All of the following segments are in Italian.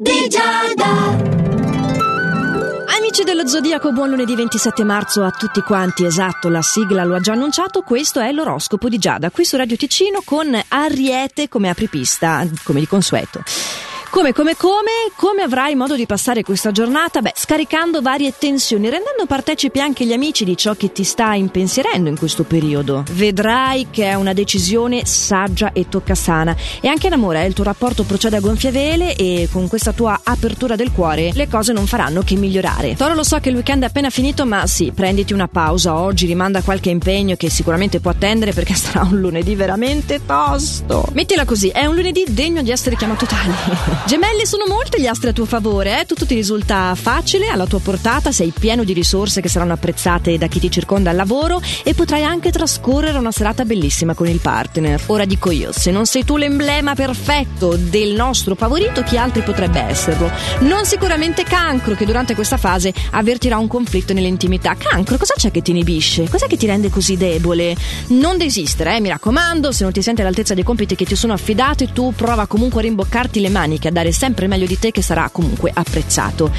di Giada. Amici dello Zodiaco, buon lunedì 27 marzo a tutti quanti. Esatto, la sigla lo ha già annunciato. Questo è l'oroscopo di Giada, qui su Radio Ticino con Ariete come apripista, come di consueto. Come, come, come, come avrai modo di passare questa giornata? Beh, scaricando varie tensioni, rendendo partecipi anche gli amici di ciò che ti sta impensierendo in questo periodo. Vedrai che è una decisione saggia e toccasana. E anche in amore, eh, il tuo rapporto procede a gonfie vele e con questa tua apertura del cuore le cose non faranno che migliorare. Toro lo so che il weekend è appena finito, ma sì, prenditi una pausa oggi, rimanda qualche impegno che sicuramente può attendere perché sarà un lunedì veramente tosto. Mettila così, è un lunedì degno di essere chiamato tale. Gemelli sono molti gli astri a tuo favore, eh? tutto ti risulta facile, alla tua portata, sei pieno di risorse che saranno apprezzate da chi ti circonda al lavoro e potrai anche trascorrere una serata bellissima con il partner. Ora dico io, se non sei tu l'emblema perfetto del nostro favorito, chi altri potrebbe esserlo? Non sicuramente Cancro, che durante questa fase avvertirà un conflitto nell'intimità. Cancro, cosa c'è che ti inibisce? Cos'è che ti rende così debole? Non desistere, eh? mi raccomando, se non ti senti all'altezza dei compiti che ti sono affidati, tu prova comunque a rimboccarti le maniche, a dare sempre meglio di te che sarà comunque apprezzato.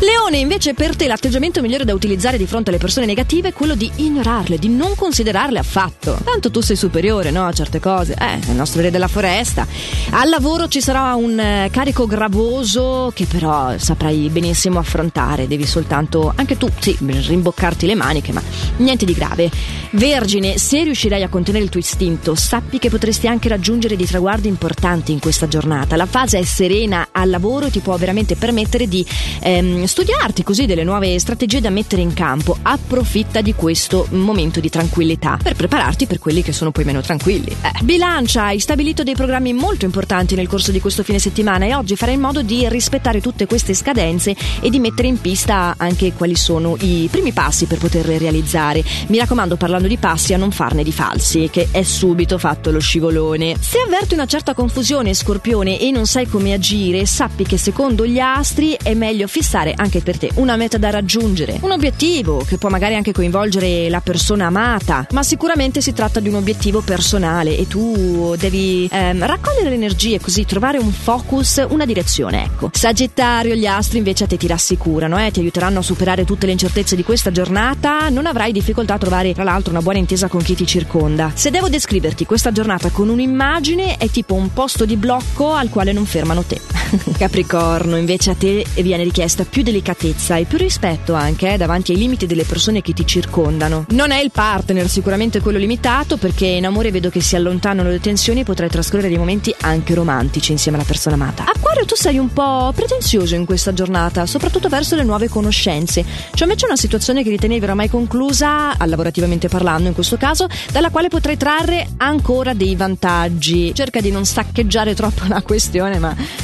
Leone, invece per te l'atteggiamento migliore da utilizzare di fronte alle persone negative è quello di ignorarle, di non considerarle affatto. Tanto tu sei superiore, no, a certe cose. Eh, il nostro re della foresta. Al lavoro ci sarà un eh, carico gravoso che però saprai benissimo affrontare, devi soltanto anche tu, sì, rimboccarti le maniche, ma niente di grave. Vergine, se riuscirai a contenere il tuo istinto, sappi che potresti anche raggiungere dei traguardi importanti in questa giornata. La fase è serena serena al lavoro ti può veramente permettere di ehm, studiarti così delle nuove strategie da mettere in campo. Approfitta di questo momento di tranquillità per prepararti per quelli che sono poi meno tranquilli. Eh. Bilancia, hai stabilito dei programmi molto importanti nel corso di questo fine settimana e oggi farai in modo di rispettare tutte queste scadenze e di mettere in pista anche quali sono i primi passi per poterle realizzare. Mi raccomando, parlando di passi, a non farne di falsi, che è subito fatto lo scivolone. Se avverti una certa confusione, scorpione, e non sai come agire, agire, sappi che secondo gli astri è meglio fissare anche per te una meta da raggiungere, un obiettivo che può magari anche coinvolgere la persona amata, ma sicuramente si tratta di un obiettivo personale e tu devi ehm, raccogliere le energie così trovare un focus, una direzione, ecco. Sagittario, gli astri invece a te ti rassicurano, eh, ti aiuteranno a superare tutte le incertezze di questa giornata, non avrai difficoltà a trovare tra l'altro una buona intesa con chi ti circonda. Se devo descriverti questa giornata con un'immagine è tipo un posto di blocco al quale non fermano te. Capricorno, invece a te viene richiesta più delicatezza e più rispetto anche eh, davanti ai limiti delle persone che ti circondano. Non è il partner sicuramente quello limitato perché in amore vedo che si allontanano le tensioni e potrai trascorrere dei momenti anche romantici insieme alla persona amata. Acquario, tu sei un po' pretenzioso in questa giornata, soprattutto verso le nuove conoscenze. C'è invece una situazione che ritenevi oramai conclusa, lavorativamente parlando in questo caso, dalla quale potrai trarre ancora dei vantaggi. Cerca di non saccheggiare troppo la questione, ma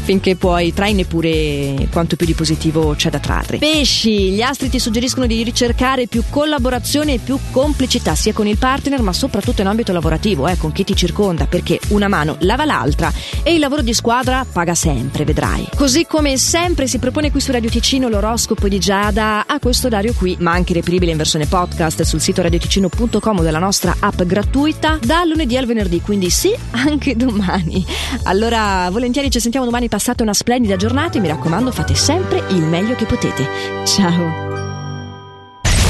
finché puoi traine pure quanto più di positivo c'è da trarre. Pesci, gli astri ti suggeriscono di ricercare più collaborazione e più complicità sia con il partner ma soprattutto in ambito lavorativo, eh, con chi ti circonda, perché una mano lava l'altra e il lavoro di squadra paga sempre, vedrai. Così come sempre si propone qui su Radio Ticino l'oroscopo di Giada a questo orario qui, ma anche reperibile in versione podcast sul sito radioticino.com della nostra app gratuita da lunedì al venerdì, quindi sì, anche domani. Allora, volentieri ci sentiamo domani passate una splendida giornata e mi raccomando fate sempre il meglio che potete. Ciao!